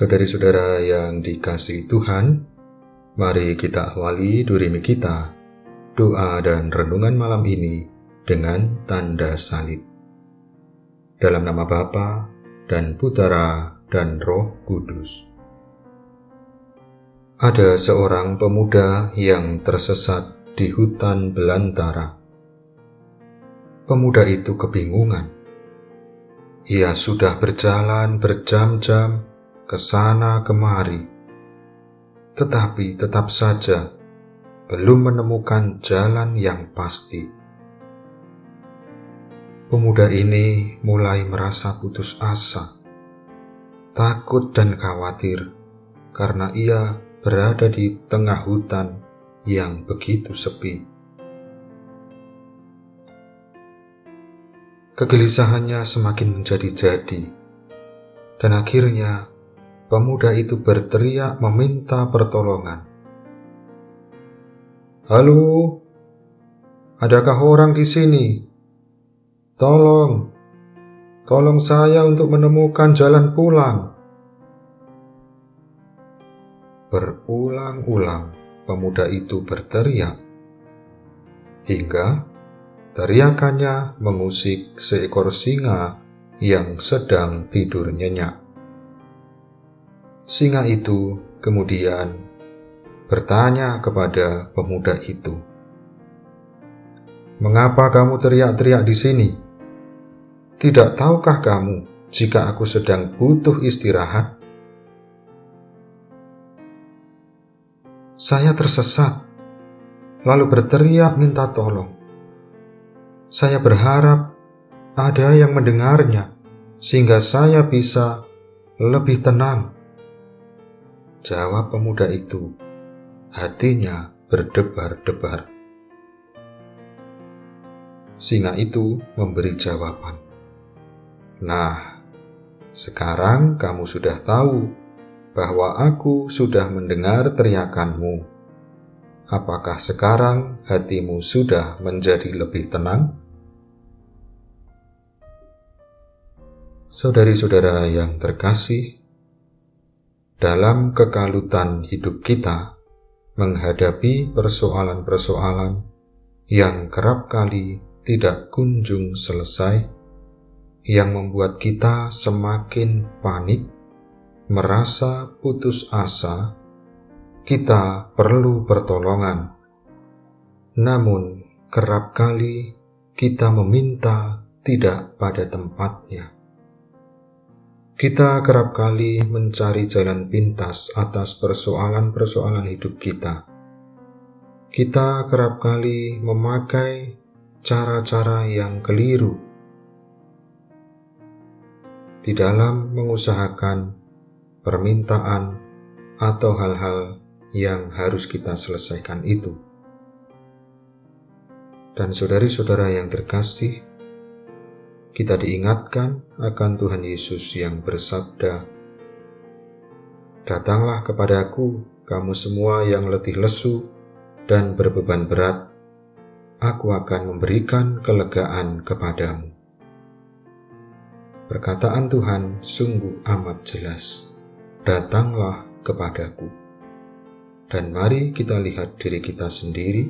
Saudari-saudara yang dikasihi Tuhan, mari kita awali durimi kita, doa dan renungan malam ini dengan tanda salib. Dalam nama Bapa dan Putera dan Roh Kudus. Ada seorang pemuda yang tersesat di hutan belantara. Pemuda itu kebingungan. Ia sudah berjalan berjam-jam ke sana kemari, tetapi tetap saja belum menemukan jalan yang pasti. Pemuda ini mulai merasa putus asa, takut, dan khawatir karena ia berada di tengah hutan yang begitu sepi. Kegelisahannya semakin menjadi-jadi, dan akhirnya pemuda itu berteriak meminta pertolongan. Halo, adakah orang di sini? Tolong, tolong saya untuk menemukan jalan pulang. Berulang-ulang pemuda itu berteriak, hingga teriakannya mengusik seekor singa yang sedang tidur nyenyak. Singa itu kemudian bertanya kepada pemuda itu, "Mengapa kamu teriak-teriak di sini? Tidak tahukah kamu jika aku sedang butuh istirahat?" Saya tersesat, lalu berteriak minta tolong. Saya berharap ada yang mendengarnya, sehingga saya bisa lebih tenang. Jawab pemuda itu, hatinya berdebar-debar. Singa itu memberi jawaban, "Nah, sekarang kamu sudah tahu bahwa aku sudah mendengar teriakanmu. Apakah sekarang hatimu sudah menjadi lebih tenang? Saudari-saudara yang terkasih, dalam kekalutan hidup kita menghadapi persoalan-persoalan yang kerap kali tidak kunjung selesai, yang membuat kita semakin panik merasa putus asa, kita perlu pertolongan. Namun, kerap kali kita meminta tidak pada tempatnya. Kita kerap kali mencari jalan pintas atas persoalan-persoalan hidup kita. Kita kerap kali memakai cara-cara yang keliru di dalam mengusahakan permintaan, atau hal-hal yang harus kita selesaikan itu. Dan saudari-saudara yang terkasih, kita diingatkan akan Tuhan Yesus yang bersabda, Datanglah kepadaku, kamu semua yang letih lesu dan berbeban berat, aku akan memberikan kelegaan kepadamu. Perkataan Tuhan sungguh amat jelas datanglah kepadaku. Dan mari kita lihat diri kita sendiri,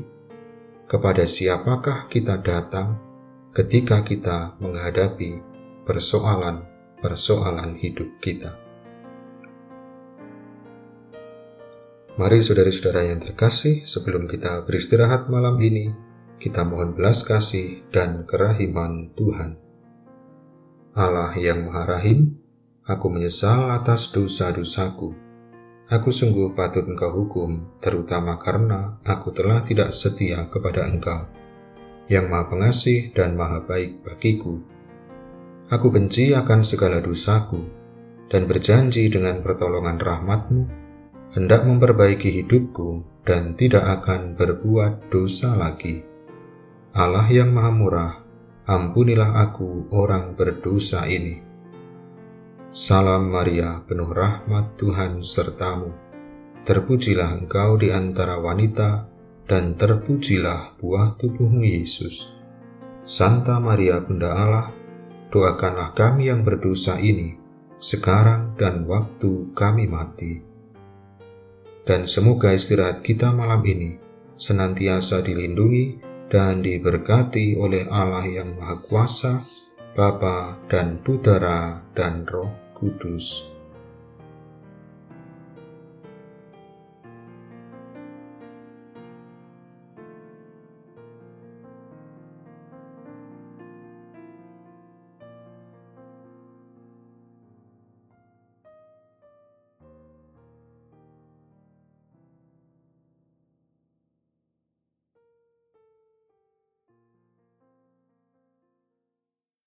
kepada siapakah kita datang ketika kita menghadapi persoalan-persoalan hidup kita. Mari saudari-saudara yang terkasih, sebelum kita beristirahat malam ini, kita mohon belas kasih dan kerahiman Tuhan. Allah yang Maha Rahim, Aku menyesal atas dosa-dosaku. Aku sungguh patut engkau hukum, terutama karena aku telah tidak setia kepada engkau, yang maha pengasih dan maha baik bagiku. Aku benci akan segala dosaku, dan berjanji dengan pertolongan rahmatmu, hendak memperbaiki hidupku dan tidak akan berbuat dosa lagi. Allah yang maha murah, ampunilah aku orang berdosa ini. Salam Maria, penuh rahmat Tuhan sertamu. Terpujilah engkau di antara wanita, dan terpujilah buah tubuhmu Yesus. Santa Maria Bunda Allah, doakanlah kami yang berdosa ini, sekarang dan waktu kami mati. Dan semoga istirahat kita malam ini senantiasa dilindungi dan diberkati oleh Allah yang Maha Kuasa, Bapa dan Putera dan Roh Kudus